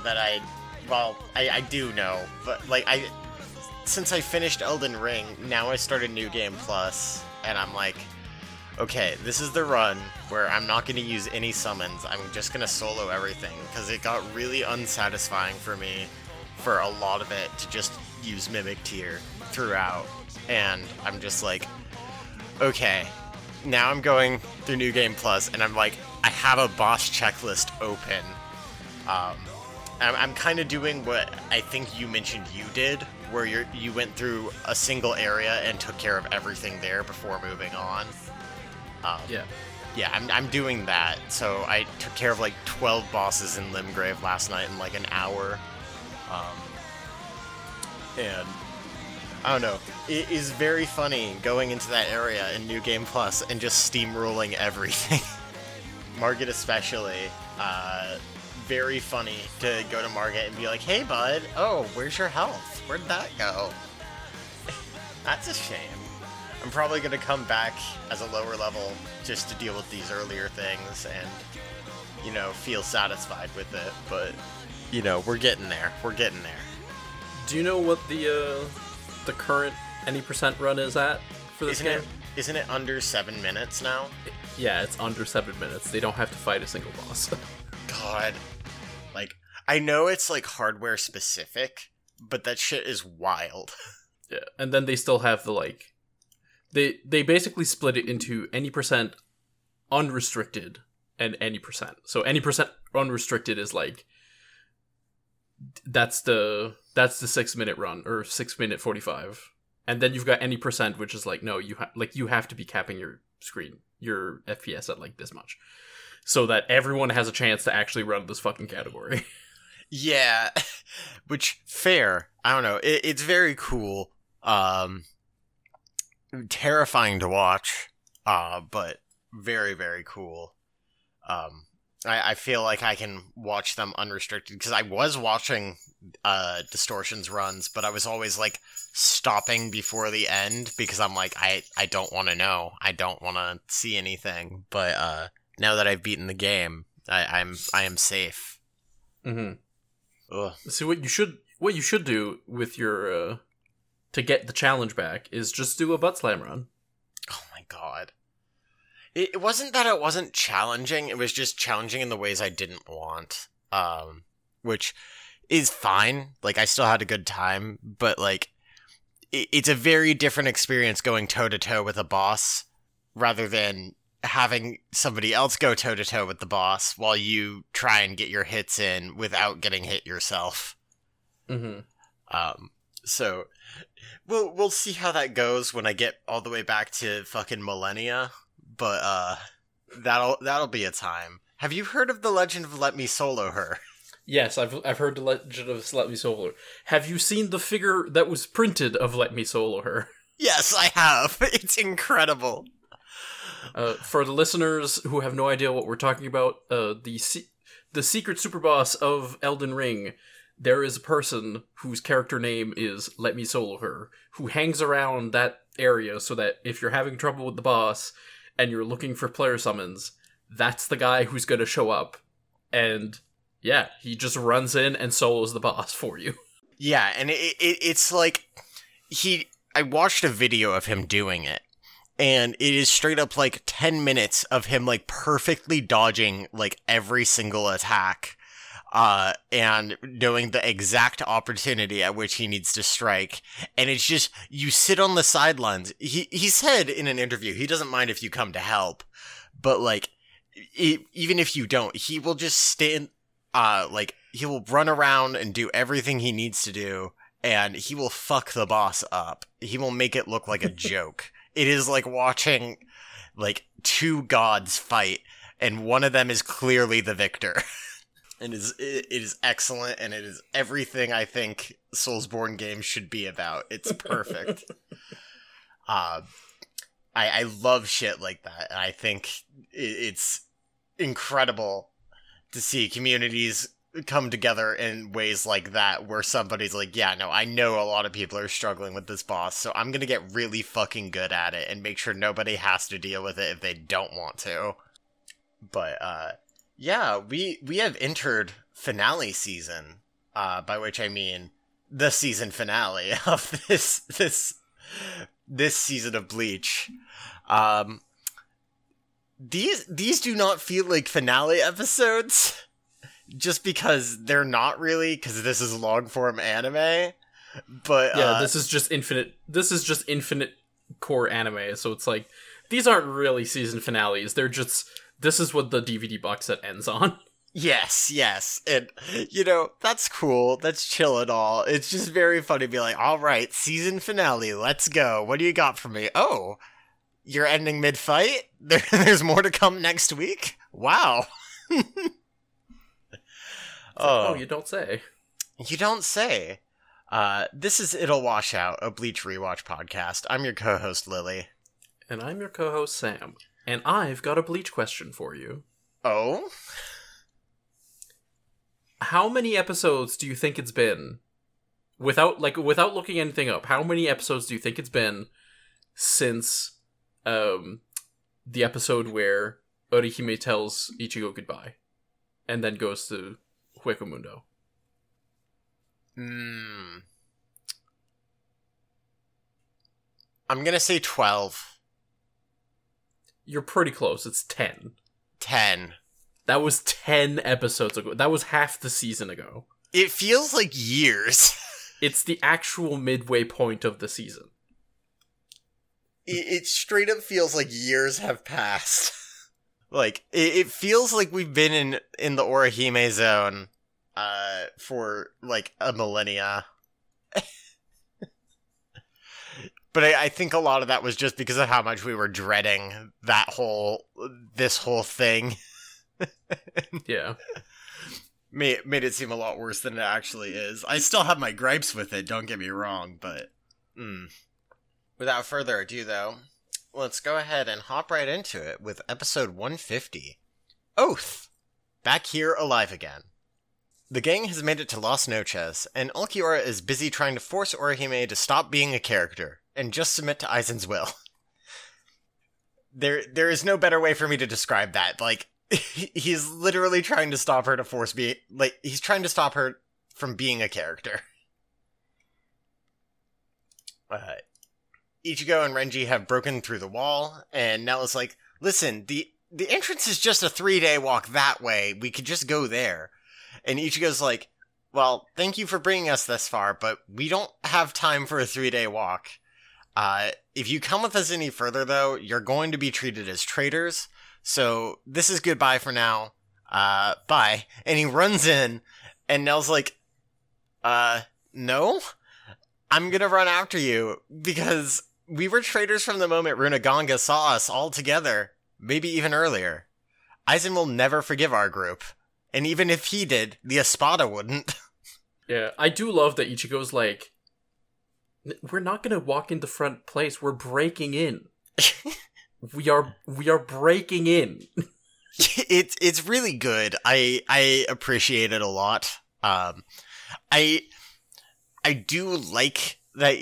that I, well, I, I do know, but like I, since I finished Elden Ring, now I start a New Game Plus, and I'm like, okay, this is the run where I'm not going to use any summons. I'm just going to solo everything because it got really unsatisfying for me for a lot of it to just use Mimic Tear throughout. And I'm just like, okay, now I'm going through New Game Plus, and I'm like, I have a boss checklist open. Um, I'm, I'm kind of doing what I think you mentioned you did, where you you went through a single area and took care of everything there before moving on. Um, Yeah. yeah, I'm, I'm doing that. So I took care of like 12 bosses in Limgrave last night in like an hour. Um, and I don't know. It is very funny going into that area in New Game Plus and just steamrolling everything. Margit, especially. Uh, very funny to go to Margit and be like, hey, bud, oh, where's your health? Where'd that go? That's a shame. I'm probably going to come back as a lower level just to deal with these earlier things and, you know, feel satisfied with it. But, you know, we're getting there. We're getting there. Do you know what the uh, the current any percent run is at for this Isn't game? it, isn't it under seven minutes now? Yeah, it's under seven minutes. They don't have to fight a single boss. God. I know it's like hardware specific, but that shit is wild. yeah, and then they still have the like, they they basically split it into any percent unrestricted and any percent. So any percent unrestricted is like that's the that's the six minute run or six minute forty five, and then you've got any percent which is like no you ha- like you have to be capping your screen your FPS at like this much, so that everyone has a chance to actually run this fucking category. Yeah, which fair. I don't know. It, it's very cool. Um, terrifying to watch. Uh, but very very cool. Um, I, I feel like I can watch them unrestricted because I was watching uh distortions runs, but I was always like stopping before the end because I'm like I I don't want to know. I don't want to see anything. But uh, now that I've beaten the game, I, I'm I am safe. mm-hmm. Ugh. See what you should what you should do with your uh to get the challenge back is just do a butt slam run. Oh my god. It, it wasn't that it wasn't challenging, it was just challenging in the ways I didn't want. Um which is fine. Like I still had a good time, but like it, it's a very different experience going toe to toe with a boss rather than having somebody else go toe to toe with the boss while you try and get your hits in without getting hit yourself. Mm-hmm. Um, so we'll we'll see how that goes when I get all the way back to fucking Malenia. But uh, that'll that'll be a time. Have you heard of the legend of Let Me Solo Her? Yes, I've I've heard the legend of Let Me Solo. Her. Have you seen the figure that was printed of Let Me Solo Her? Yes, I have. It's incredible. Uh, for the listeners who have no idea what we're talking about, uh, the se- the secret super boss of Elden Ring, there is a person whose character name is Let Me Solo Her, who hangs around that area so that if you're having trouble with the boss and you're looking for player summons, that's the guy who's going to show up. And yeah, he just runs in and solos the boss for you. Yeah, and it, it it's like he. I watched a video of him doing it, and it is straight up like 10 minutes of him like perfectly dodging like every single attack uh and knowing the exact opportunity at which he needs to strike. And it's just you sit on the sidelines. He he said in an interview he doesn't mind if you come to help but like e even if you don't he will just stand uh like he will run around and do everything he needs to do and he will fuck the boss up. He will make it look like a joke it is like watching like two gods fight and one of them is clearly the victor. And is it is excellent and it is everything i think soulsborne games should be about. It's perfect. Uh i i love shit like that and i think it, it's incredible to see communities come together in ways like that where somebody's like, yeah, no, I know a lot of people are struggling with this boss, so I'm gonna get really fucking good at it and make sure nobody has to deal with it if they don't want to. But uh yeah, we we have entered finale season, uh, by which I mean the season finale of this this this season of Bleach. Um, these these do not feel like finale episodes, just because they're not really because this is long form anime. But Yeah, uh, this is just infinite. This is just infinite core anime. So it's like these aren't really season finales. They're just this is what the DVD box set ends on. Yes, yes. And, you know, that's cool. That's chill and all. It's just very funny to be like, all right, season finale, let's go. What do you got for me? Oh, you're ending mid fight? There, there's more to come next week? Wow. Oh, oh, you don't say. you don't say. Uh, this is It'll Wash Out, a Bleach Rewatch podcast. I'm your co host, Lily. And I'm your co-host Sam. And I've got a bleach question for you. Oh? How many episodes do you think it's been? Without like without looking anything up, how many episodes do you think it's been since um the episode where Orihime tells Ichigo goodbye and then goes to Mundo? Hmm. I'm gonna say 12. You're pretty close. It's 10. 10. That was 10 episodes ago. That was half the season ago. It feels like years. It's the actual midway point of the season. it, it straight up feels like years have passed. Like it, it feels like we've been in in the Orihime zone uh for like a millennia. but I, I think a lot of that was just because of how much we were dreading that whole this whole thing. Yeah. made made it seem a lot worse than it actually is. I still have my gripes with it. Don't get me wrong, but mm. without further ado, though, let's go ahead and hop right into it with episode 150, Oath. Back here, alive again. The gang has made it to Las Noches, and Ulquiorra is busy trying to force Orihime to stop being a character and just submit to Aizen's will. There, there is no better way for me to describe that. Like, he's literally trying to stop her to force be like he's trying to stop her from being a character. Uh, Ichigo and Renji have broken through the wall, and it's like, listen, the the entrance is just a three day walk that way. We could just go there. And Ichigo's like, well, thank you for bringing us this far, but we don't have time for a three day walk. Uh, if you come with us any further, though, you're going to be treated as traitors. So this is goodbye for now. Uh, bye. And he runs in, and Nell's like, uh, no? I'm gonna run after you because we were traitors from the moment Runuganga saw us all together, maybe even earlier. Aizen will never forgive our group. And even if he did, the Espada wouldn't. Yeah. I do love that Ichigo's like, we're not gonna walk into front place. We're breaking in. we are we are breaking in. it's it's really good. I I appreciate it a lot. Um, I I do like that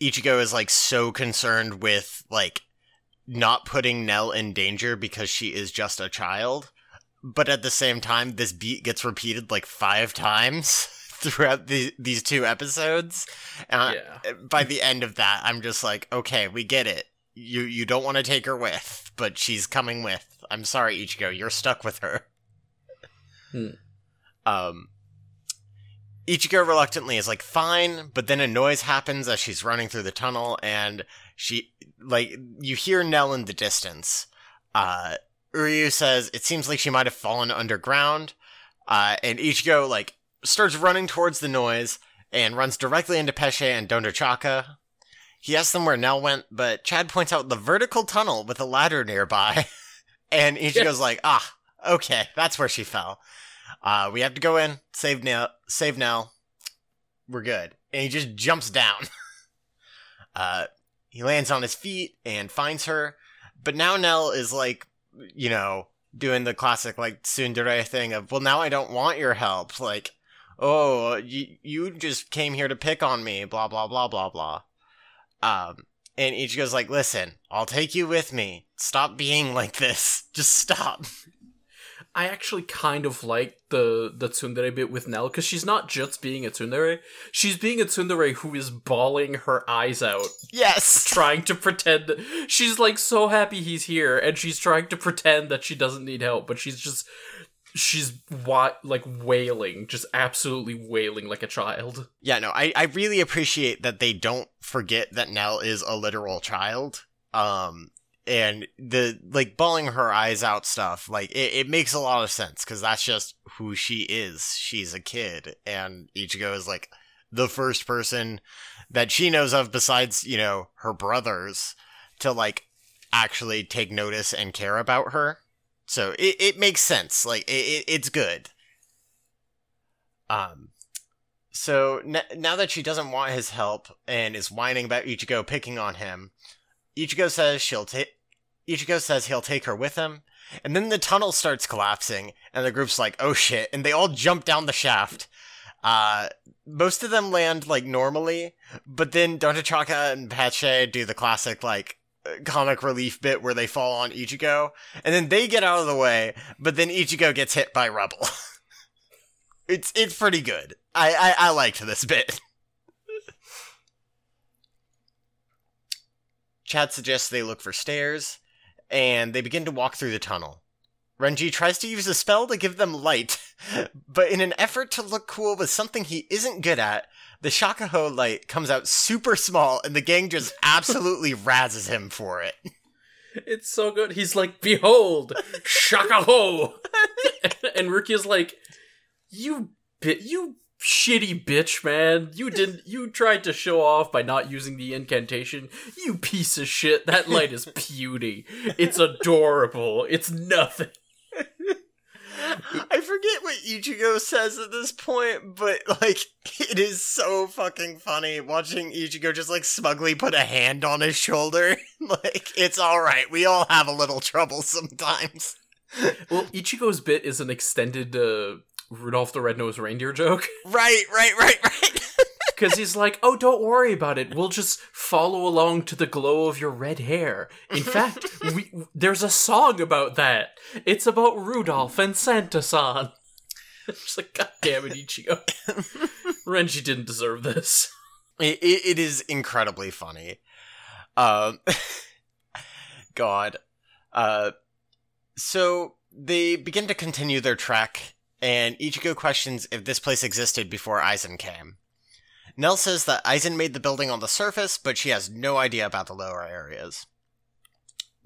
Ichigo is like so concerned with like not putting Nell in danger because she is just a child. But at the same time, this beat gets repeated like five times throughout the, these two episodes. And I- yeah. by the end of that, I'm just like, okay, we get it. You you don't want to take her with, but she's coming with. I'm sorry, Ichigo, you're stuck with her. Hmm. Um, Ichigo reluctantly is like, fine, but then a noise happens as she's running through the tunnel, and she, like, you hear Nell in the distance. Uh, Uryu says it seems like she might have fallen underground, uh, and Ichigo, like, starts running towards the noise and runs directly into Pesche and Dondochakka. He asks them where Nell went, but Chad points out the vertical tunnel with a ladder nearby. and Ichigo's like, ah, okay, that's where she fell. Uh, we have to go in, save Nell, save Nell. We're good. And he just jumps down. uh, he lands on his feet and finds her. But now Nell is like, you know, doing the classic like tsundere thing of, well, now I don't want your help. Like, oh, you, you just came here to pick on me, blah, blah, blah, blah, blah. Um, and Ichigo's like, listen, I'll take you with me. Stop being like this. Just stop. I actually kind of like the the tsundere bit with Nell because she's not just being a tsundere; she's being a tsundere who is bawling her eyes out, Yes. trying to pretend she's like so happy he's here, and she's trying to pretend that she doesn't need help, but she's just she's wa- like wailing, just absolutely wailing like a child. Yeah, no, I, I really appreciate that they don't forget that Nell is a literal child. Um, and the, like, bawling her eyes out stuff, like, it, it makes a lot of sense, because that's just who she is. She's a kid, and Ichigo is, like, the first person that she knows of besides, you know, her brothers to, like, actually take notice and care about her. So it, it makes sense. Like, it, it, it's good. Um, so n- now that she doesn't want his help and is whining about Ichigo picking on him, Ichigo says she'll take. Ichigo says he'll take her with him, and then the tunnel starts collapsing, and the group's like, "Oh shit!" and they all jump down the shaft. Uh, most of them land like normally, but then Dondochakka and Pesche do the classic like comic relief bit where they fall on Ichigo, and then they get out of the way, but then Ichigo gets hit by rubble. it's it's pretty good. I, I, I liked this bit. Chad suggests they look for stairs, and they begin to walk through the tunnel. Renji tries to use a spell to give them light, but in an effort to look cool with something he isn't good at, the Shakkaho light comes out super small, and the gang just absolutely razzes him for it. It's so good. He's like, "Behold, Shakkaho," and Rukia's like, "You bit, you shitty bitch, man. You didn't. You tried to show off by not using the incantation. You piece of shit. That light is beauty. It's adorable. It's nothing." I forget what Ichigo says at this point, but like it is so fucking funny watching Ichigo just like smugly put a hand on his shoulder. like it's all right. We all have a little trouble sometimes. Well, Ichigo's bit is an extended uh, Rudolph the Red-Nosed Reindeer joke. Right, right, right, right. Because he's like, oh, don't worry about it. We'll just follow along to the glow of your red hair. In fact, we, there's a song about that. It's about Rudolph and Santa-san. It's like, God damn it, Ichigo. Renji didn't deserve this. It, it, it is incredibly funny. Um, God. Uh, so they begin to continue their trek, and Ichigo questions if this place existed before Aizen came. Nell says that Aizen made the building on the surface, but she has no idea about the lower areas.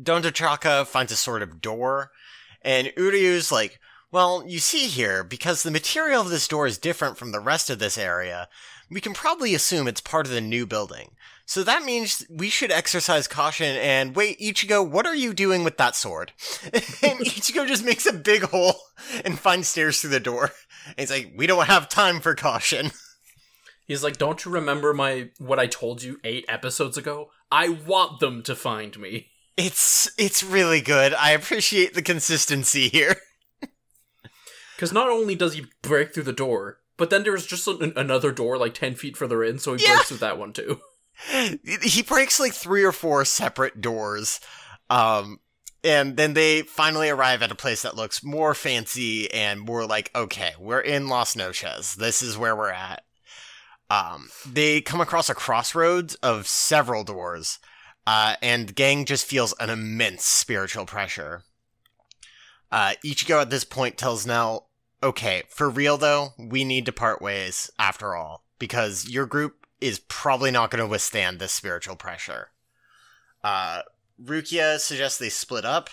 Dondochakka finds a sort of door, and Uryu's like, well, you see here, because the material of this door is different from the rest of this area, we can probably assume it's part of the new building. So that means we should exercise caution and wait, Ichigo, what are you doing with that sword? and Ichigo just makes a big hole and finds stairs through the door. And he's like, we don't have time for caution. He's like, don't you remember my what I told you eight episodes ago? I want them to find me. It's it's really good. I appreciate the consistency here. Because not only does he break through the door, but then there's just an, another door like 10 feet further in, so he Yeah. breaks through that one too. he breaks like three or four separate doors um and then they finally arrive at a place that looks more fancy and more like okay we're in las noches. This is where we're at. Um they come across a crossroads of several doors uh and gang just feels an immense spiritual pressure. Uh ichigo at this point tells nell okay for real though we need to part ways after all because your group is probably not going to withstand this spiritual pressure. Uh, Rukia suggests they split up,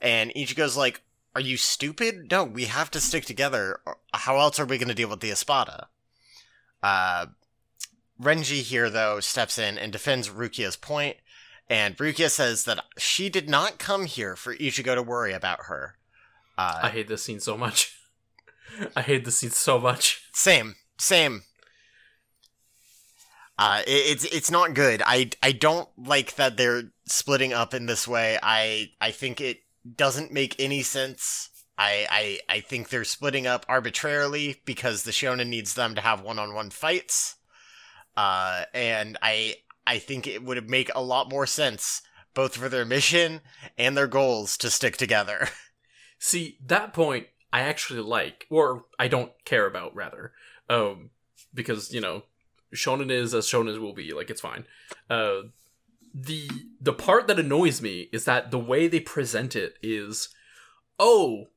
and Ichigo's like, Are you stupid? No, we have to stick together. How else are we going to deal with the Espada? Uh, Renji here, though, steps in and defends Rukia's point, and Rukia says that she did not come here for Ichigo to worry about her. Uh, I hate this scene so much. I hate this scene so much. Same, same. Uh, it, it's it's not good. I I don't like that they're splitting up in this way. I I think it doesn't make any sense. I I I think they're splitting up arbitrarily because the shonen needs them to have one-on-one fights. Uh, and I I think it would make a lot more sense both for their mission and their goals to stick together. See, that point I actually like, or I don't care about, rather. Um, because, you know, shonen is as shonen will be, like, it's fine. Uh, the the part that annoys me is that the way they present it is oh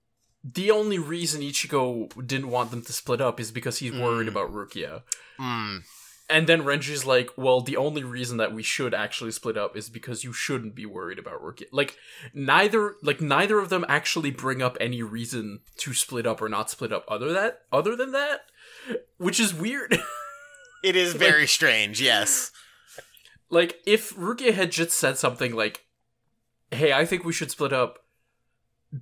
the only reason Ichigo didn't want them to split up is because he's worried Mm. about Rukia. Hmm. And then Renji's like, well, the only reason that we should actually split up is because you shouldn't be worried about Rukia. Like neither like neither of them actually bring up any reason to split up or not split up other that other than that. Which is weird. It is very strange, yes. like if Rukia had just said something like, "Hey, I think we should split up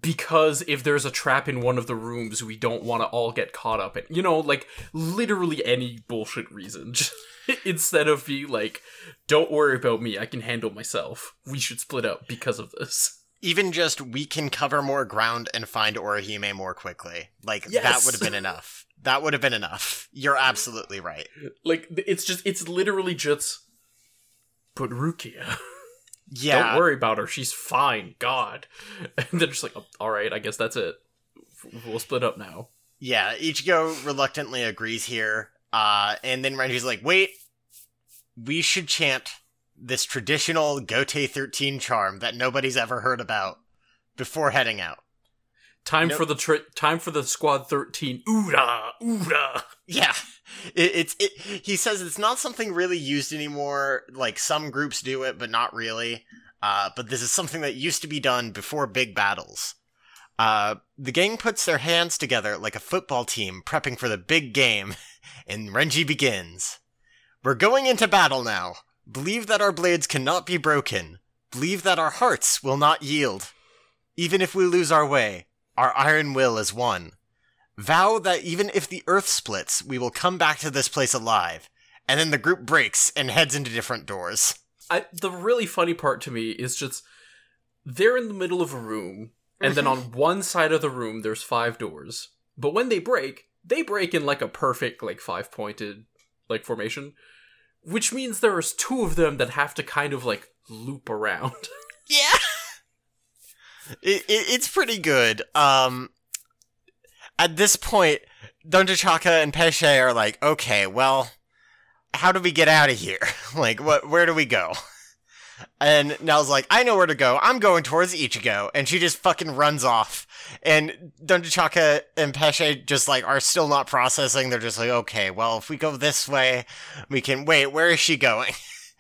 because if there's a trap in one of the rooms, we don't want to all get caught up in." You know, like literally any bullshit reason. Instead of being like, "Don't worry about me, I can handle myself. We should split up because of this." Even just we can cover more ground and find Orihime more quickly. Like that would have been enough. That would have been enough. You're absolutely right. Like it's just it's literally just but Rukia. Yeah. Don't worry about her. She's fine. God. And they're just like, "Oh, all right, I guess that's it. We'll split up now. Yeah, Ichigo reluctantly agrees here. Uh, and then Renji's like, wait, we should chant this traditional Gotei 13 charm that nobody's ever heard about before heading out. Time Nope. for the tri- time for the squad thirteen. Oora, oora. Yeah. It, it's it, he says it's not something really used anymore. Like some groups do it, but not really. Uh, but this is something that used to be done before big battles. Uh, the gang puts their hands together like a football team prepping for the big game, and Renji begins. We're going into battle now. Believe that our blades cannot be broken. Believe that our hearts will not yield. Even if we lose our way, our iron will is one. Vow that even if the earth splits, we will come back to this place alive. And then the group breaks and heads into different doors. I, the really funny part to me is just they're in the middle of a room, and then on mm-hmm. one side of the room there's five doors. But when they break, they break in like a perfect like five pointed like formation, which means there's two of them that have to kind of like loop around. Yeah. It, it, it's pretty good. Um, at this point, Dondochakka and Pesche are like, okay, well, how do we get out of here? like, what? Where do we go? And Nell's like, I know where to go. I'm going towards Ichigo. And she just fucking runs off. And Dondochakka and Pesche just like are still not processing. They're just like, okay, well, if we go this way, we can. Wait, where is she going?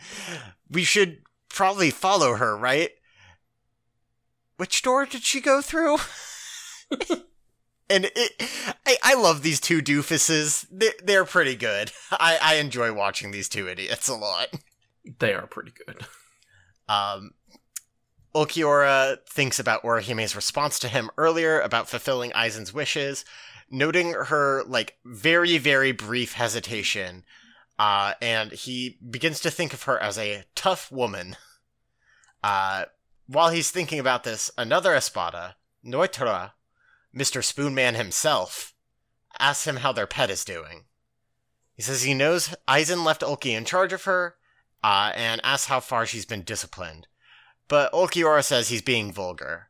we should probably follow her, right? Which door did she go through? and it, I, I love these two doofuses. They're, they're pretty good. I, I enjoy watching these two idiots a lot. they are pretty good. Um, Ulquiorra thinks about Orihime's response to him earlier about fulfilling Aizen's wishes, noting her, like, very, very brief hesitation. Uh, and he begins to think of her as a tough woman. Uh, while he's thinking about this, another Espada, Nnoitra, Mr. Spoonman himself, asks him how their pet is doing. He says he knows Aizen left Ulki in charge of her, uh, and asks how far she's been disciplined. But Ulquiorra says he's being vulgar.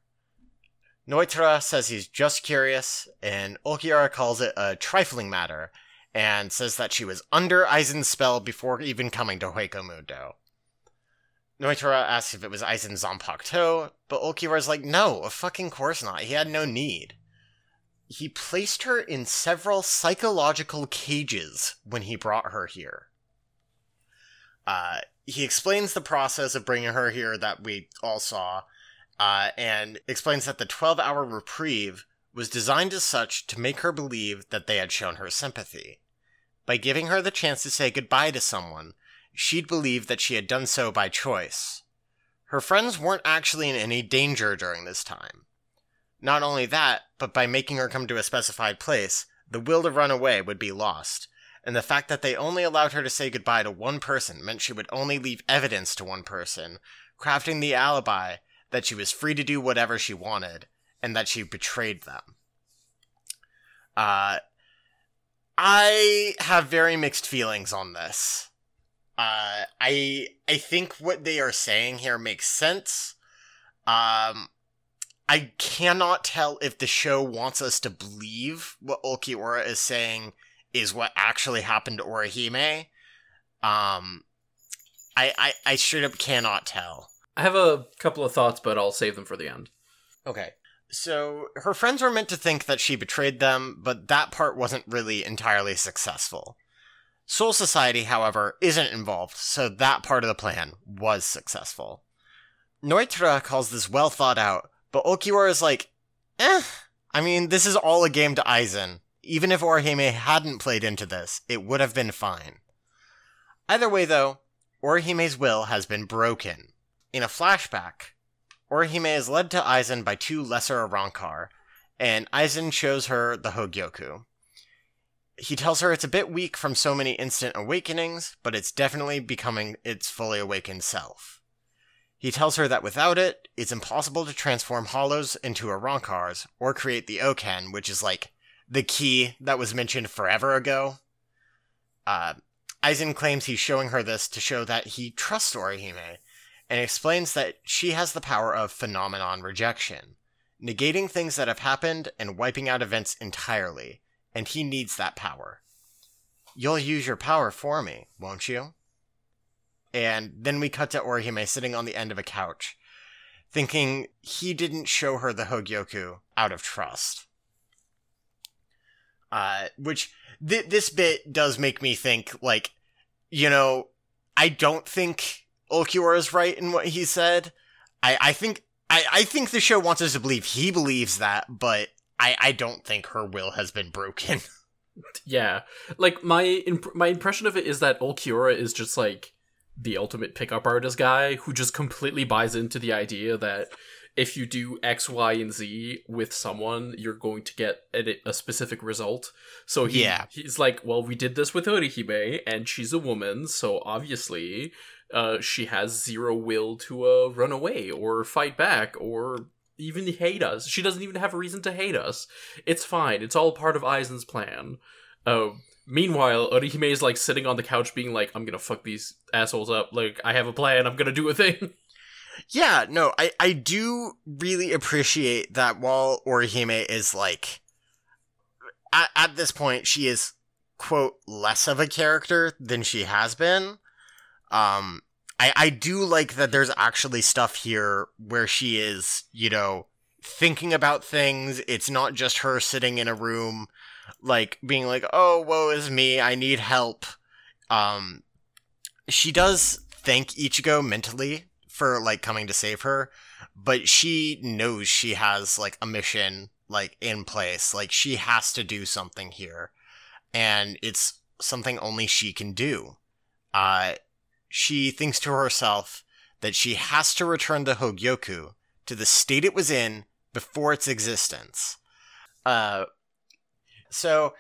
Nnoitra says he's just curious, and Ulquiorra calls it a trifling matter, and says that she was under Aizen's spell before even coming to Hueco Mundo. Nnoitra asks if it was Aizen Zanpakuto, but Ulquiorra's like, no, of fucking course not. He had no need. He placed her in several psychological cages when he brought her here. Uh, he explains the process of bringing her here that we all saw, uh, and explains that the 12 hour reprieve was designed as such to make her believe that they had shown her sympathy. By giving her the chance to say goodbye to someone, she'd believe that she had done so by choice. Her friends weren't actually in any danger during this time. Not only that, but by making her come to a specified place, the will to run away would be lost, and the fact that they only allowed her to say goodbye to one person meant she would only leave evidence to one person, crafting the alibi that she was free to do whatever she wanted, and that she betrayed them. Uh, I have very mixed feelings on this. Uh, I I think what they are saying here makes sense. Um, I cannot tell if the show wants us to believe what Ulquiorra is saying is what actually happened to Orihime. Um, I, I, I straight up cannot tell. I have a couple of thoughts, but I'll save them for the end. Okay. So her friends were meant to think that she betrayed them, but that part wasn't really entirely successful. Soul Society, however, isn't involved, so that part of the plan was successful. Nnoitra calls this well thought out, but Ulquiorra is like, eh. I mean, this is all a game to Aizen. Even if Orihime hadn't played into this, it would have been fine. Either way, though, Orihime's will has been broken. In a flashback, Orihime is led to Aizen by two lesser Arrancar, and Aizen shows her the Hogyoku. He tells her it's a bit weak from so many instant awakenings, but it's definitely becoming its fully awakened self. He tells her that without it, it's impossible to transform hollows into Arrancars or create the Oken, which is like the key that was mentioned forever ago. Uh, Aizen claims he's showing her this to show that he trusts Orihime, and explains that she has the power of phenomenon rejection, negating things that have happened and wiping out events entirely, and he needs that power. You'll use your power for me, won't you? And then we cut to Orihime sitting on the end of a couch, thinking he didn't show her the Hogyoku out of trust. Uh, which th- this bit does make me think, like, you know, I don't think Ulquiorra is right in what he said. I, I think I, I think the show wants us to believe he believes that, but I, I don't think her will has been broken. yeah, like my imp- my impression of it is that Ulquiorra is just like the ultimate pickup artist guy who just completely buys into the idea that if you do X, Y, and Z with someone, you're going to get a, a specific result. So he, Yeah. he's like, well, we did this with Orihime, and she's a woman, so obviously uh, she has zero will to uh, run away or fight back or even hate us. She doesn't even have a reason to hate us. It's fine. It's all part of Aizen's plan. Uh, meanwhile, Orihime is like sitting on the couch being like, I'm gonna fuck these assholes up. Like, I have a plan. I'm gonna do a thing. Yeah, no, I, I do really appreciate that while Orihime is like, at, at this point, she is, quote, less of a character than she has been. Um, I, I do like that there's actually stuff here where she is, you know, thinking about things. It's not just her sitting in a room, like, being like, oh, woe is me, I need help. Um, she does thank Ichigo mentally for like coming to save her, but she knows she has like a mission like in place. Like she has to do something here. And it's something only she can do. Uh she thinks to herself that she has to return the Hogyoku to the state it was in before its existence. Uh so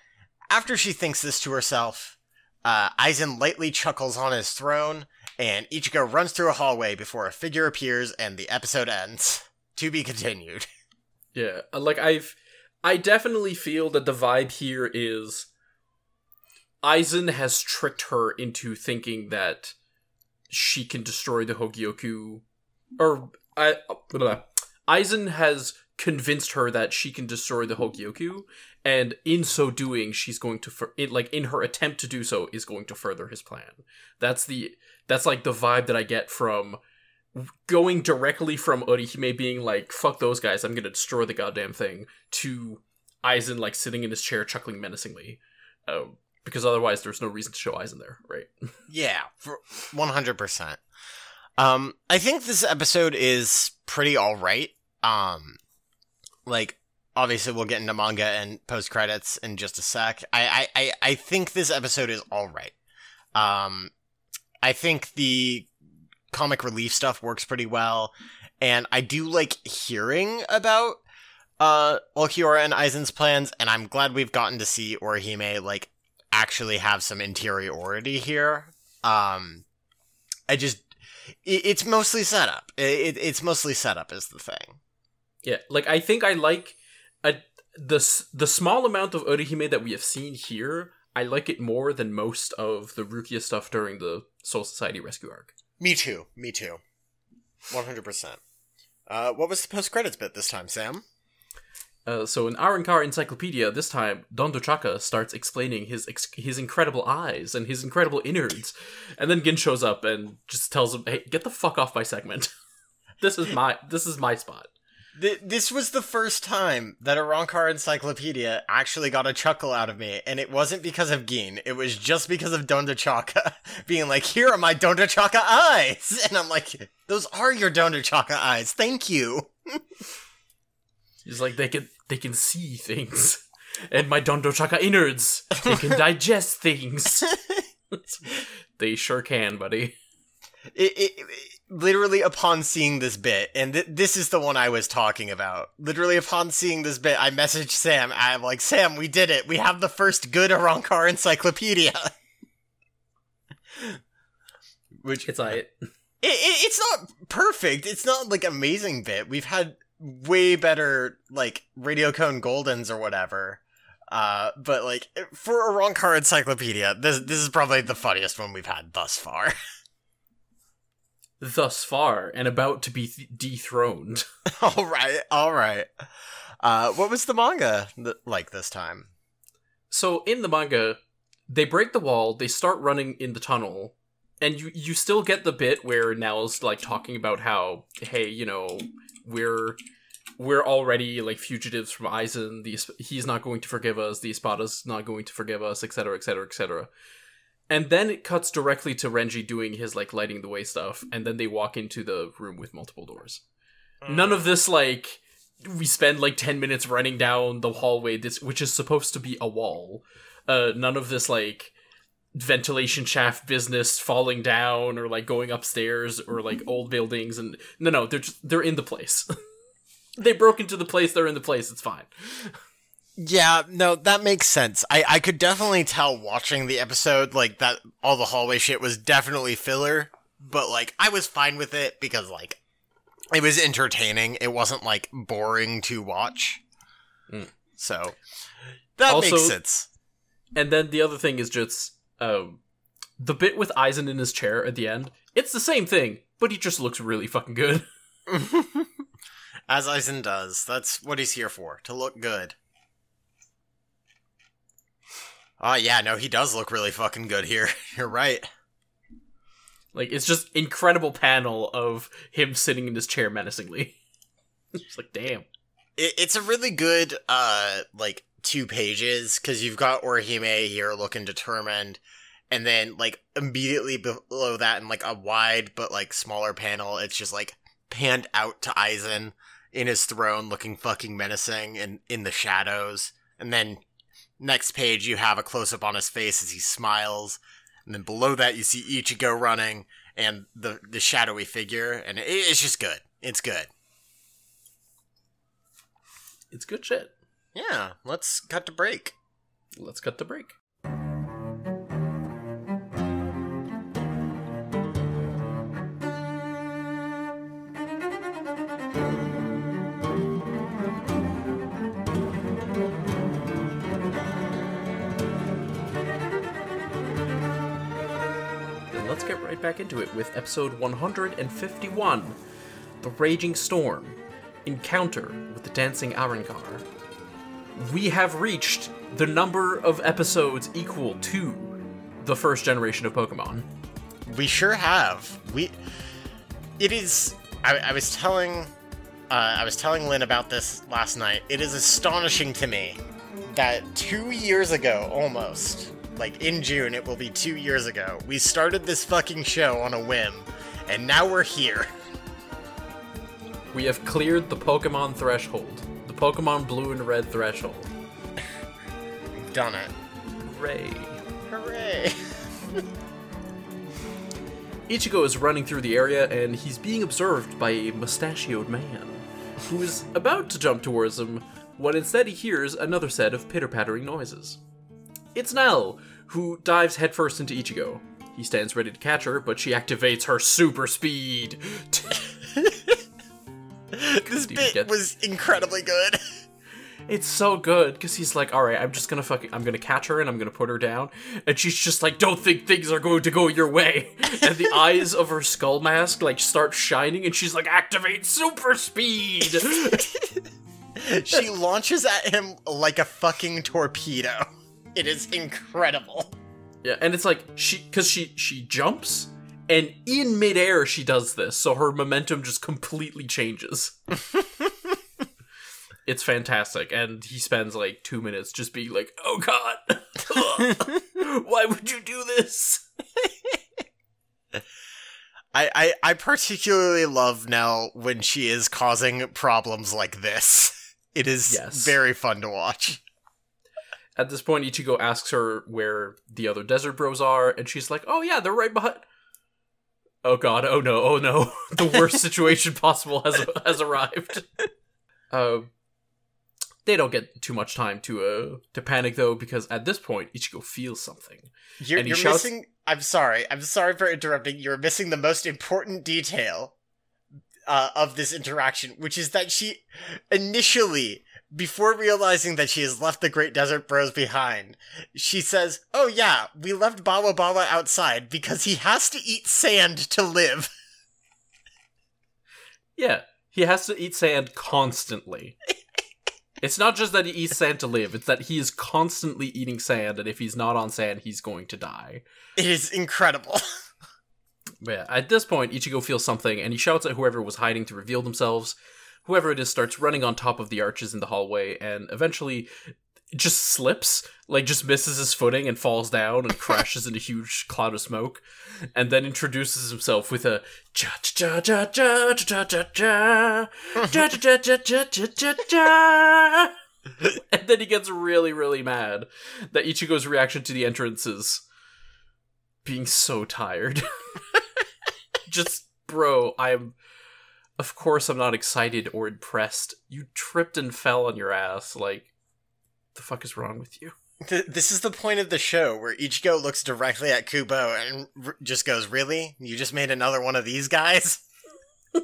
after she thinks this to herself, uh, Aizen lightly chuckles on his throne, and Ichigo runs through a hallway before a figure appears and the episode ends. To be continued. Yeah, like I've, I definitely feel that the vibe here is Aizen has tricked her into thinking that she can destroy the Hogyoku, or I, blah. Aizen has convinced her that she can destroy the Hogyoku, and in so doing, she's going to, fur- it, like in her attempt to do so, is going to further his plan. That's the, that's like the vibe that I get from going directly from Orihime being like, fuck those guys, I'm gonna destroy the goddamn thing, to Aizen like sitting in his chair chuckling menacingly. Um, because otherwise there's no reason to show Aizen there, right? Yeah, for 100%. Um, I think this episode is pretty alright. Um, like, obviously we'll get into manga and post credits in just a sec. I, I, I, I think this episode is alright. Um, I think the comic relief stuff works pretty well, and I do like hearing about uh Ulquiorra and Aizen's plans, and I'm glad we've gotten to see Orihime like actually have some interiority here. Um, I just it, it's mostly setup. It, it's mostly setup is the thing. Yeah, like I think I like a, the the small amount of Orihime that we have seen here. I like it more than most of the Rukia stuff during the Soul Society rescue arc. Me too. Me too. One hundred percent. Uh, what was the post credits bit this time, Sam? Uh, so in Arrancar Encyclopedia, this time Don Chaka starts explaining his ex- his incredible eyes and his incredible innards, and then Gin shows up and just tells him, "Hey, get the fuck off my segment. this is my this is my spot." Th- this was the first time that Arrancar Encyclopedia actually got a chuckle out of me, and it wasn't because of Gin. It was just because of Dondochakka being like, "Here are my Dondochakka eyes," and I'm like, "Those are your Dondochakka eyes. Thank you." He's like, "They can they can see things, and my Dondachaka innards they can digest things." they sure can, buddy. It, it, it, literally upon seeing this bit, and th- this is the one I was talking about. Literally upon seeing this bit, I messaged Sam. I'm like, Sam, we did it. We have the first good Arrancar encyclopedia. Which It's I. it, it, it's not perfect. It's not like amazing bit. We've had way better like Radio Cone Goldens or whatever. Uh, but like for a Arrancar encyclopedia, this this is probably the funniest one we've had thus far. thus far and about to be th- dethroned. all right, all right. Uh, what was the manga th- like this time? So in the manga, they break the wall, they start running in the tunnel, and you you still get the bit where Nell's like talking about how hey, you know, we're we're already like fugitives from Aizen. The he's not going to forgive us. The Espada's not going to forgive us, etc., etc., etc. And then it cuts directly to Renji doing his like lighting the way stuff, and then they walk into the room with multiple doors. None of this like we spend like 10 minutes running down the hallway this which is supposed to be a wall. Uh none of this like ventilation shaft business falling down or like going upstairs or like old buildings and no no they're just, they're in the place. they broke into the place, they're in the place, it's fine. Yeah, no, that makes sense. I, I could definitely tell watching the episode, like, that all the hallway shit was definitely filler, but, like, I was fine with it because, like, it was entertaining. It wasn't, like, boring to watch. Mm. So, that Also- makes sense. And then the other thing is just um the bit with Aizen in his chair at the end. It's the same thing, but he just looks really fucking good. As Aizen does. That's what he's here for, to look good. Oh, yeah, no, he does look really fucking good here. You're right. Like it's just incredible panel of him sitting in his chair menacingly. it's like damn. it, it's a really good uh like two pages because you've got Orihime here looking determined and then like immediately below that in like a wide but like smaller panel it's just like panned out to Aizen in his throne looking fucking menacing and in the shadows and then next page you have a close up on his face as he smiles and then below that you see Ichigo running and the the shadowy figure and it, it's just good it's good It's good shit. yeah let's cut to break Let's cut the break. Right back into it with episode 151 The Raging Storm Encounter with the Dancing Arrancar we have reached the number of episodes equal to the first generation of Pokemon. We sure have. We. It is. I, I was telling. Uh, I was telling Lynn about this last night. It is astonishing to me that two years ago, almost, like in June, it will be two years ago, we started this fucking show on a whim, and now we're here. We have cleared the Pokemon threshold, the Pokemon Blue and Red threshold. We've done it. Hooray! Hooray! Ichigo is running through the area and he's being observed by a mustachioed man who is about to jump towards him when instead he hears another set of pitter pattering noises. It's Nell, who dives headfirst into Ichigo. He stands ready to catch her, but she activates her super speed. this bit get- was incredibly good. It's so good because he's like, all right, I'm just gonna fucking, I'm gonna catch her and I'm gonna put her down, and she's just like, don't think things are going to go your way, and the eyes of her skull mask like start shining, and she's like, activate super speed. she launches at him like a fucking torpedo. It is incredible. Yeah, and it's like she because she she jumps and in midair she does this, so her momentum just completely changes. it's fantastic, and he spends like two minutes just being like, "Oh God, why would you do this?" I, I I particularly love Nell when she is causing problems like this. It is Yes. very fun to watch. At this point, Ichigo asks her where the other desert bros are, and she's like, "Oh yeah, they're right behind." Oh god! Oh no! Oh no! The worst situation possible has has arrived. Uh, they don't get too much time to uh to panic though, because at this point, Ichigo feels something. You're, you're shouts- missing. I'm sorry. I'm sorry for interrupting. You're missing the most important detail uh, of this interaction, which is that she initially, before realizing that she has left the Great Desert Bros behind, she says, "Oh yeah, we left Bawa Bawa outside because he has to eat sand to live." Yeah, he has to eat sand constantly. it's not just that he eats sand to live; it's that he is constantly eating sand, and if he's not on sand, he's going to die. It is incredible. But yeah, at this point, Ichigo feels something, and he shouts at whoever was hiding to reveal themselves. Whoever it is starts running on top of the arches in the hallway, and eventually just slips, like just misses his footing and falls down and crashes in a huge cloud of smoke, and then introduces himself with a cha cha cha cha cha cha cha cha cha cha cha cha cha cha cha. And then he gets really, really mad that Ichigo's reaction to the entrance is being so tired. Just, bro, I'm. Of course, I'm not excited or impressed. You tripped and fell on your ass. Like, the fuck is wrong with you? Th- this is the point of the show where Ichigo looks directly at Kubo and r- just goes, "Really? You just made another one of these guys?"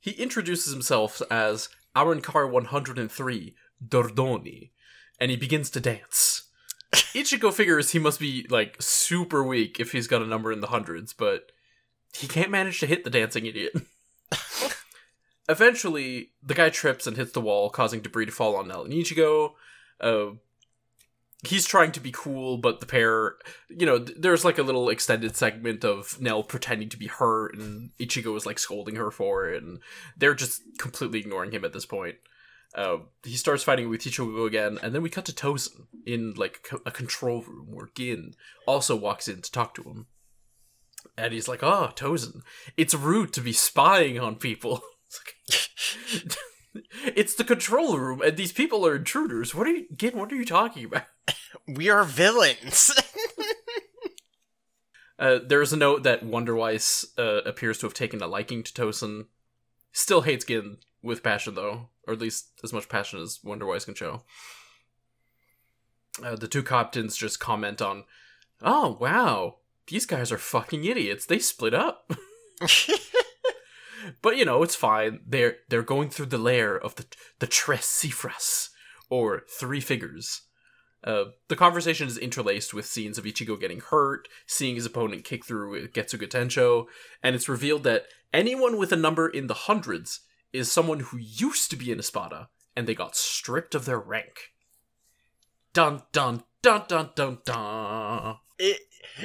He introduces himself as Arrancar 103, Dordoni, and he begins to dance. Ichigo figures he must be, like, super weak if he's got a number in the hundreds, but he can't manage to hit the dancing idiot. Eventually, the guy trips and hits the wall, causing debris to fall on Nell and Ichigo. Uh, he's trying to be cool, but the pair, you know, th- there's like a little extended segment of Nell pretending to be hurt, and Ichigo is like scolding her for it, and they're just completely ignoring him at this point. Uh, he starts fighting with Ichigo again, and then we cut to Tozen in like co- a control room where Gin also walks in to talk to him. And he's like, "Oh, Tozen, it's rude to be spying on people." It's like- it's the control room, and these people are intruders. What are you, Gin? What are you talking about? We are villains. Uh, there's a note that Wonderweiss uh, appears to have taken a liking to Tozen. Still hates Gin with passion, though, or at least as much passion as Wonderweiss can show. Uh, the two captains just comment on, "Oh wow, these guys are fucking idiots. They split up." but you know, it's fine. They're they're going through the lair of the the Tres Cifras, or three figures. Uh, the conversation is interlaced with scenes of Ichigo getting hurt, seeing his opponent kick through Getsuga Tensho, and it's revealed that anyone with a number in the hundreds is someone who used to be in Espada, and they got stripped of their rank. Dun dun dun dun dun dun. it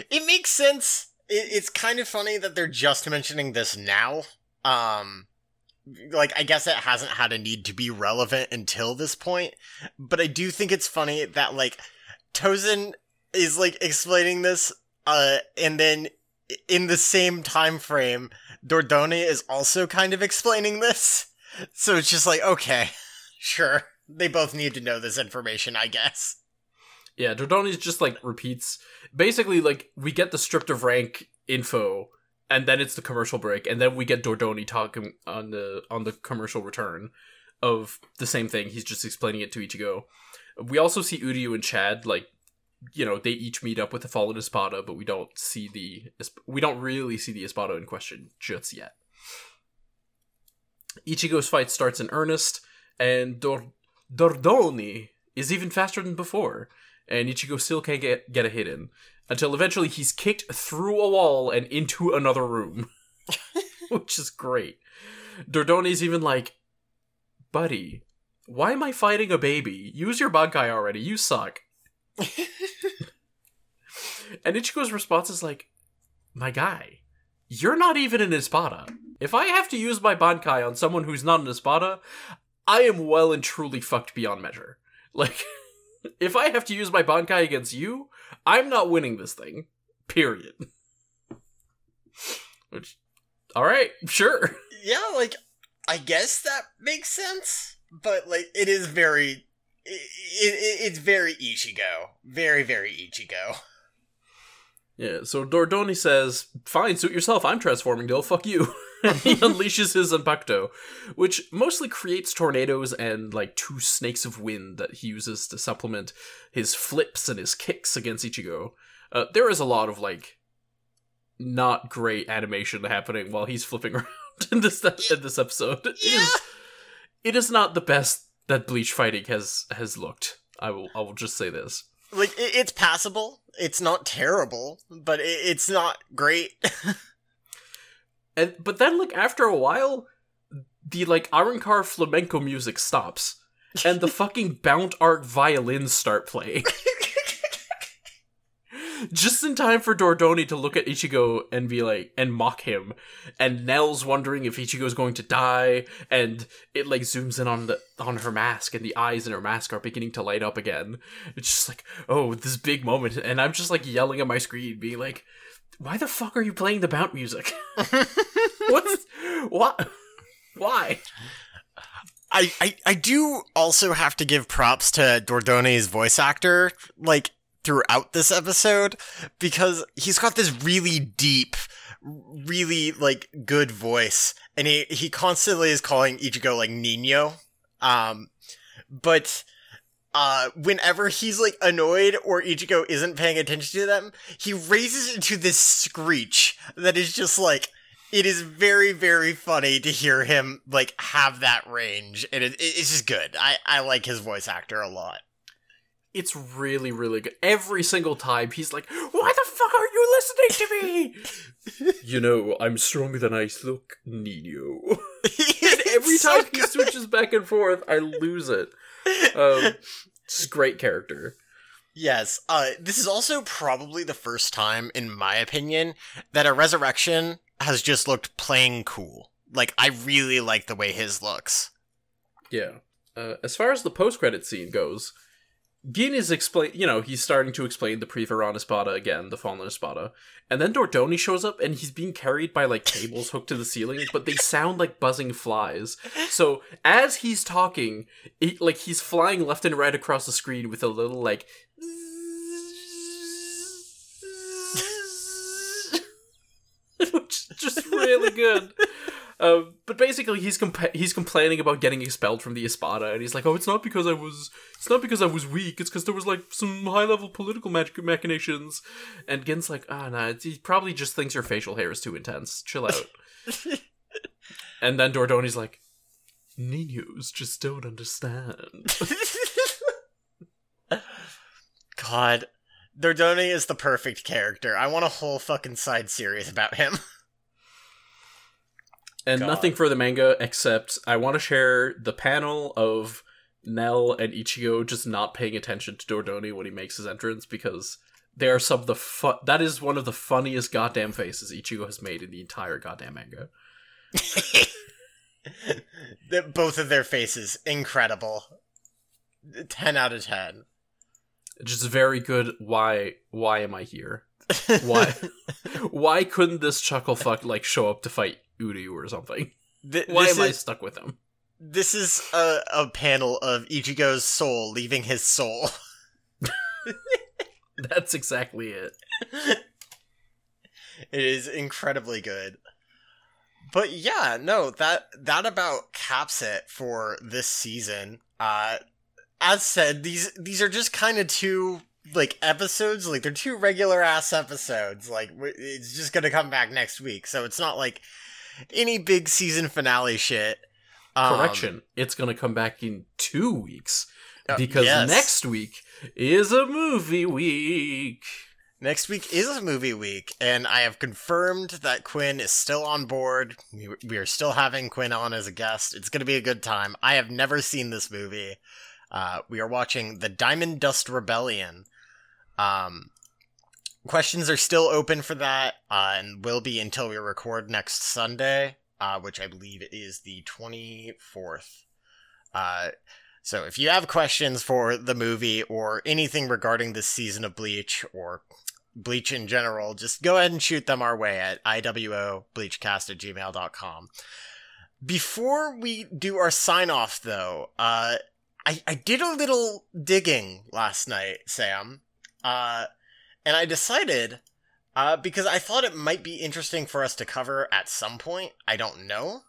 it makes sense. It, it's kind of funny that they're just mentioning this now. Um, like I guess it hasn't had a need to be relevant until this point, but I do think it's funny that like Tozen is like explaining this, uh, and then in the same time frame, Dordoni is also kind of explaining this. So it's just like okay, sure, they both need to know this information, I guess. Yeah, Dordoni's just like repeats. Basically, like we get the stripped of rank info, and then it's the commercial break, and then we get Dordoni talking on the on the commercial return of the same thing. He's just explaining it to Ichigo. We also see Uryu and Chad like. You know, they each meet up with the fallen Espada, but we don't see the we don't really see the Espada in question just yet. Ichigo's fight starts in earnest, and Dor- Dordoni is even faster than before, and Ichigo still can't get, get a hit in. Until eventually he's kicked through a wall and into another room. Which is great. Dordoni's even like, buddy, why am I fighting a baby? Use your Bankai already, you suck. and Ichigo's response is like, my guy, you're not even an Espada. If I have to use my Bankai on someone who's not an Espada, I am well and truly fucked beyond measure. Like, if I have to use my Bankai against you, I'm not winning this thing. Period. Which, alright, sure. Yeah, like, I guess that makes sense, but, like, it is very. It, it, it's very Ichigo. Very, very Ichigo. Yeah, so Dordoni says, Fine, suit yourself, I'm transforming, Dill, fuck you. he unleashes his impacto, which mostly creates tornadoes and like two snakes of wind that he uses to supplement his flips and his kicks against Ichigo. Uh, there is a lot of like not great animation happening while he's flipping around in this in this episode. It Yeah. is it is not the best that Bleach fighting has has looked. I will I will just say this. Like, it's passable. It's not terrible, but it, it's not great. And but then like after a while, the like Arrancar flamenco music stops, and the fucking Bount Arc violins start playing. Just in time for Dordoni to look at Ichigo and be like, and mock him. And Nell's wondering if Ichigo's going to die, and it like zooms in on the on her mask, and the eyes in her mask are beginning to light up again. It's just like, oh, this big moment, and I'm just like yelling at my screen, being like, why the fuck are you playing the Bount music? What's what? Why? I, I I do also have to give props to Dordoni's voice actor, like throughout this episode, because he's got this really deep, really like good voice, and he he constantly is calling Ichigo like Nino, um, but. Uh, whenever he's like annoyed or Ichigo isn't paying attention to them, he raises it to this screech that is just like it is very very funny to hear him like have that range. And it, it- it's just good. I i like his voice actor a lot It's really, really good. Every single time he's like, Why the fuck are you listening to me? you know, I'm stronger than I look, Nino. and every It's so time he switches back and forth, I lose it. Um, it's a great character. yes uh this is also probably the first time in my opinion that a resurrection has just looked plain cool like i really like the way his looks Yeah. Uh, as far as the post-credit scene goes, Gin is explain. You know, he's starting to explain the Privaron Espada again, the Fallen Espada, and then Dordoni shows up, and he's being carried by like cables hooked to the ceiling, but they sound like buzzing flies. So as he's talking, it, like he's flying left and right across the screen with a little like. Which is just really good. Um, but basically, he's compa- he's complaining about getting expelled from the Espada, and he's like, "Oh, it's not because I was, it's not because I was weak. It's because there was like some high level political mach- machinations." And Gin's like, "Ah, nah, he probably just thinks your facial hair is too intense. Chill out." and then Dordoni's like, "Ninos just don't understand." god Dordoni is the perfect character. I want a whole fucking side series about him. And God. nothing for the manga except I want to share the panel of Nell and Ichigo just not paying attention to Dordoni when he makes his entrance because they are some of the fu- that is one of the funniest goddamn faces Ichigo has made in the entire goddamn manga. Both of their faces, incredible. 10 out of 10. Just very good. Why? Why am I here? Why? why couldn't this chuckle fuck like show up to fight Uryu or something? Th- Why am I stuck with him? This is a, a panel of Ichigo's soul leaving his soul. That's exactly it. it is incredibly good. But yeah, no, that that about caps it for this season. Uh as said, these these are just kind of two like episodes, like they're two regular ass episodes. Like it's just to come back next week. So it's not like any big season finale shit. Um, Correction, it's gonna come back in two weeks uh, because yes. next week is a movie week. Next week is a movie week, and I have confirmed that Quinn is still on board. We, we are still having Quinn on as a guest. It's going to be a good time. I have never seen this movie. Uh, we are watching The Diamond Dust Rebellion. Um, questions are still open for that, uh, and will be until we record next Sunday, uh, which I believe is the 24th. Uh, so if you have questions for the movie or anything regarding this season of Bleach or Bleach in general, just go ahead and shoot them our way at iwobleachcast at gmail.com. Before we do our sign off, though, uh, I, I did a little digging last night, Sam, uh, and I decided, uh, because I thought it might be interesting for us to cover at some point, I don't know,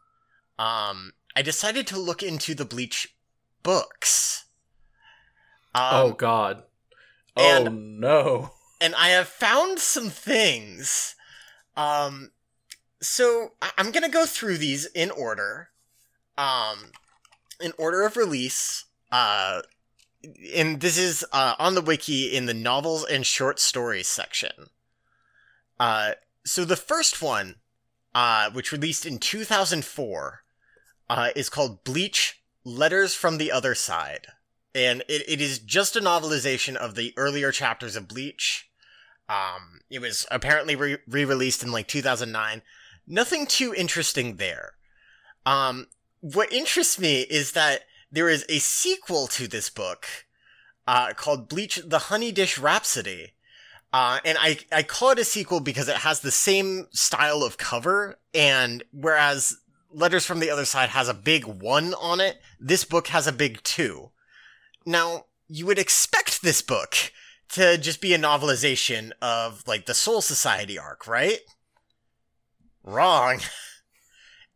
um, I decided to look into the Bleach books. Um, oh God! Oh and- no! and I have found some things. Um, so I- I'm gonna go through these in order, um, in order of release. Uh, and this is uh, on the wiki in the novels and short stories section. Uh, so the first one, uh, which released in 2004, uh, is called Bleach: Letters from the Other Side, and it, it is just a novelization of the earlier chapters of Bleach. Um, it was apparently re released in like 2009. Nothing too interesting there. Um, what interests me is that there is a sequel to this book, uh, called Bleach the Honey Dish Rhapsody. Uh, and I, I call it a sequel because it has the same style of cover, and whereas Letters from the Other Side has a big one on it, this book has a big two. Now, you would expect this book to just be a novelization of like the Soul Society arc, right? Wrong.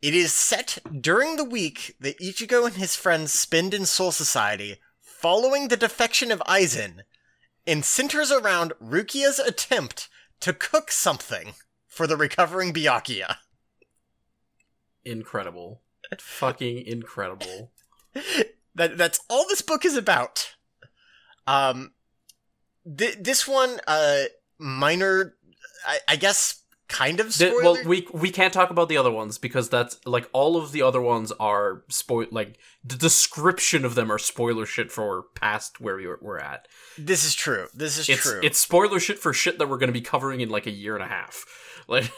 It is set during the week that Ichigo and his friends spend in Soul Society following the defection of Aizen and centers around Rukia's attempt to cook something for the recovering Byakuya. Incredible! Fucking incredible! that that's all this book is about. Um, th- this one, uh, minor, I, I guess, kind of The- well, we we can't talk about the other ones because that's like all of the other ones are spoil. Like the description of them are spoiler shit for past where we were, we're at. this is true. This is It's true. it's spoiler shit for shit that we're going to be covering in like a year and a half. Like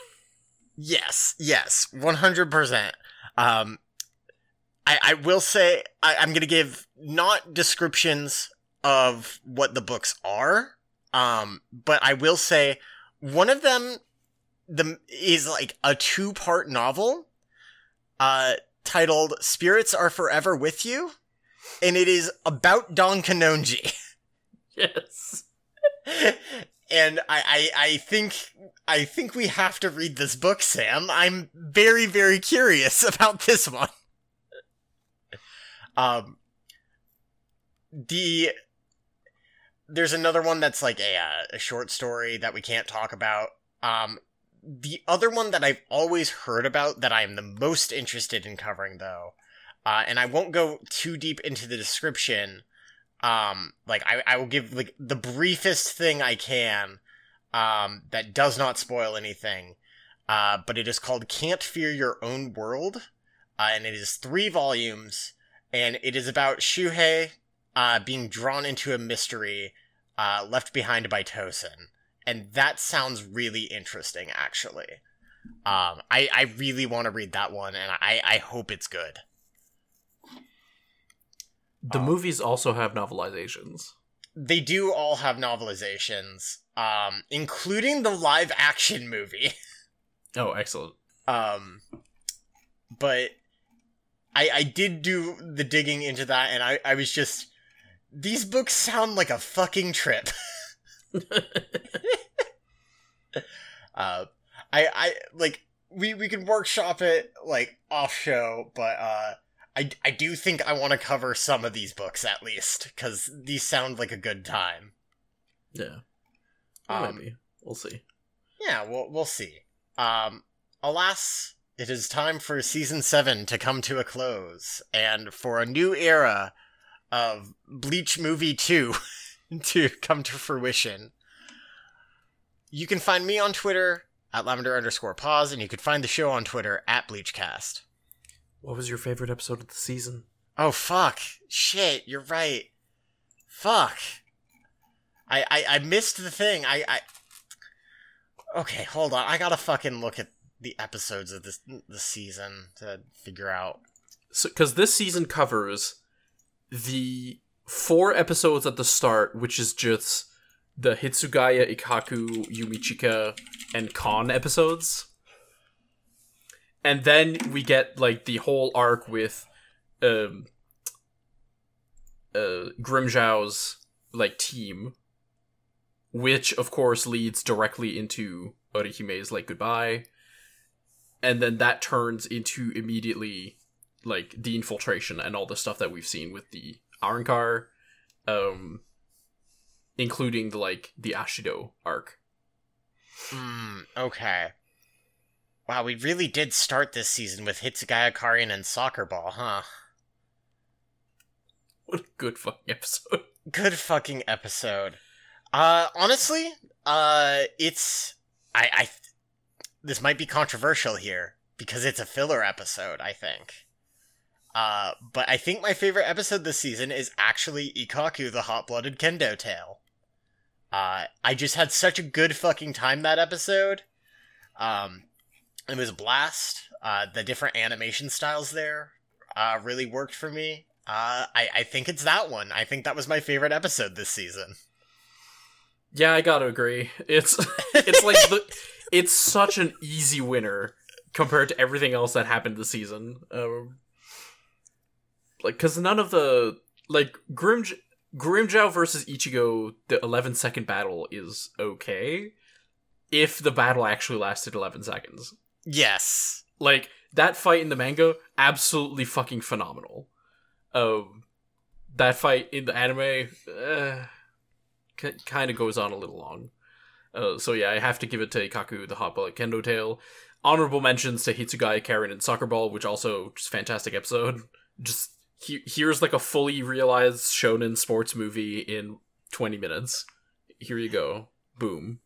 yes, yes, one hundred percent. Um, I I will say I, I'm gonna give not descriptions of what the books are. Um, but I will say one of them the is like a two part novel uh titled Spirits Are Forever With You and it is about Don Kanonji. yes, and I, I I think I think we have to read this book, Sam. I'm very, very curious about this one. Um the there's another one that's like a, a short story that we can't talk about. Um, the other one that I've always heard about that I am the most interested in covering, though, uh, and I won't go too deep into the description. Um, like I, I will give like the briefest thing I can, um, that does not spoil anything. Uh, but it is called "Can't Fear Your Own World," uh, and it is three volumes, and it is about Shuhei, uh, being drawn into a mystery uh, left behind by Tozen. And that sounds really interesting, actually. Um, I, I really want to read that one, and I, I hope it's good. the Um, movies also have novelizations. They do all have novelizations, um, including the live action movie. Oh, excellent! Um, but I I did do the digging into that, and I I was just these books sound like a fucking trip. uh, I I like we we can workshop it like off show, but uh. I, I do think I want to cover some of these books at least because these sound like a good time. yeah, Um, maybe we'll see. Yeah, we'll we'll see. Um, alas, it is time for season seven to come to a close, and for a new era of Bleach Movie 2 to come to fruition. You can find me on Twitter at lavender underscore pause, and you can find the show on Twitter at Bleachcast. What was your favorite episode of the season? Oh fuck. Shit, you're right. Fuck. I I, I missed the thing. I, I Okay, hold on. I gotta fucking look at the episodes of this the season to figure out. So, because this season covers the four episodes at the start, which is just the Hitsugaya, Ikkaku, Yumichika, and Kon episodes. And then we get like the whole arc with um uh Grimmjow's like team. Which of course leads directly into Orihime's like goodbye. And then that turns into immediately like the infiltration and all the stuff that we've seen with the Arrancar, um, including the like the Ashido arc. Hmm, okay. Wow, we really did start this season with Hitsugaya Karin and Soccer Ball, huh? What a good fucking episode. Good fucking episode. Uh, honestly, uh, it's I I this might be controversial here because it's a filler episode. I think. Uh, but I think my favorite episode this season is actually Ikkaku, the hot-blooded kendo tale. Uh, I just had such a good fucking time that episode. Um, it was a blast. Uh, the different animation styles there uh, really worked for me. Uh, I, I think it's that one. I think that was my favorite episode this season. Yeah, I gotta agree. It's it's like the it's such an easy winner compared to everything else that happened this season. Um, like, because none of the like Grim Grimmjow versus Ichigo, the 11 second battle is okay if the battle actually lasted 11 seconds. Yes. Like that fight in the manga, absolutely fucking phenomenal. Um, that fight in the anime, uh, c- kind of goes on a little long. Uh, so yeah, I have to give it to Ikkaku, the hot bullet kendo tale. Honorable mentions to Hitsugaya, Karin, and Soccer Ball, which also just fantastic episode. Just he- here's like a fully realized shonen sports movie in 20 minutes. Here you go. Boom.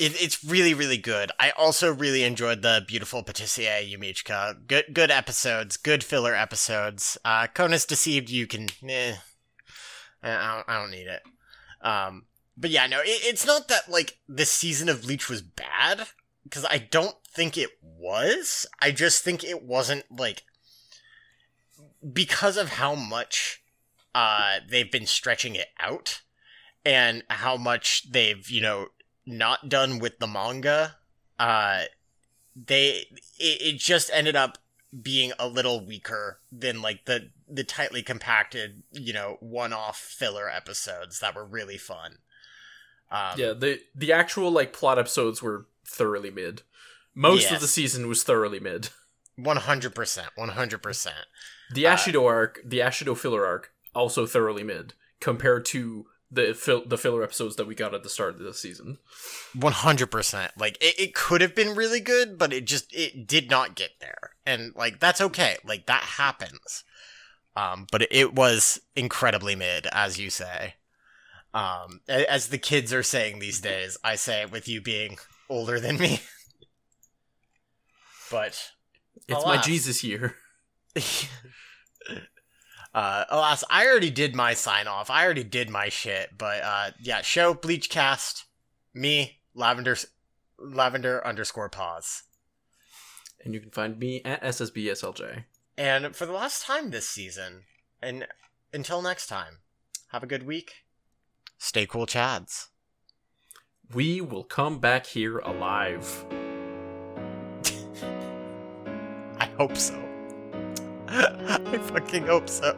It, it's really, really good. I also really enjoyed the beautiful Patissier Yumichika. Good, good episodes. Good filler episodes. Uh, Kona's deceived. You can. Eh, I don't, I don't need it. Um, but yeah, no, it, it's not that like this season of Bleach was bad because I don't think it was. I just think it wasn't like because of how much uh they've been stretching it out and how much they've you know not done with the manga uh they it, it just ended up being a little weaker than like the the tightly compacted you know one-off filler episodes that were really fun um, yeah, the the actual like plot episodes were thoroughly mid. Most Yes. of the season was thoroughly mid. 100% 100% The Uh, Ashido arc, the Ashido filler arc, also thoroughly mid compared to the the filler episodes that we got at the start of the season. 100% like it, it could have been really good but it just it did not get there. And like that's okay. Like that happens. Um but it, it was incredibly mid as you say. Um as the kids are saying these days i say it with you being older than me. But It's my Jesus year. uh alas i already did my sign off. I already did my shit but uh yeah show bleachcast me lavender lavender underscore pause And you can find me at SSBSLJ. and for the last time this season and until next time have a good week. Stay cool chads. We will come back here alive. i hope so i fucking hope so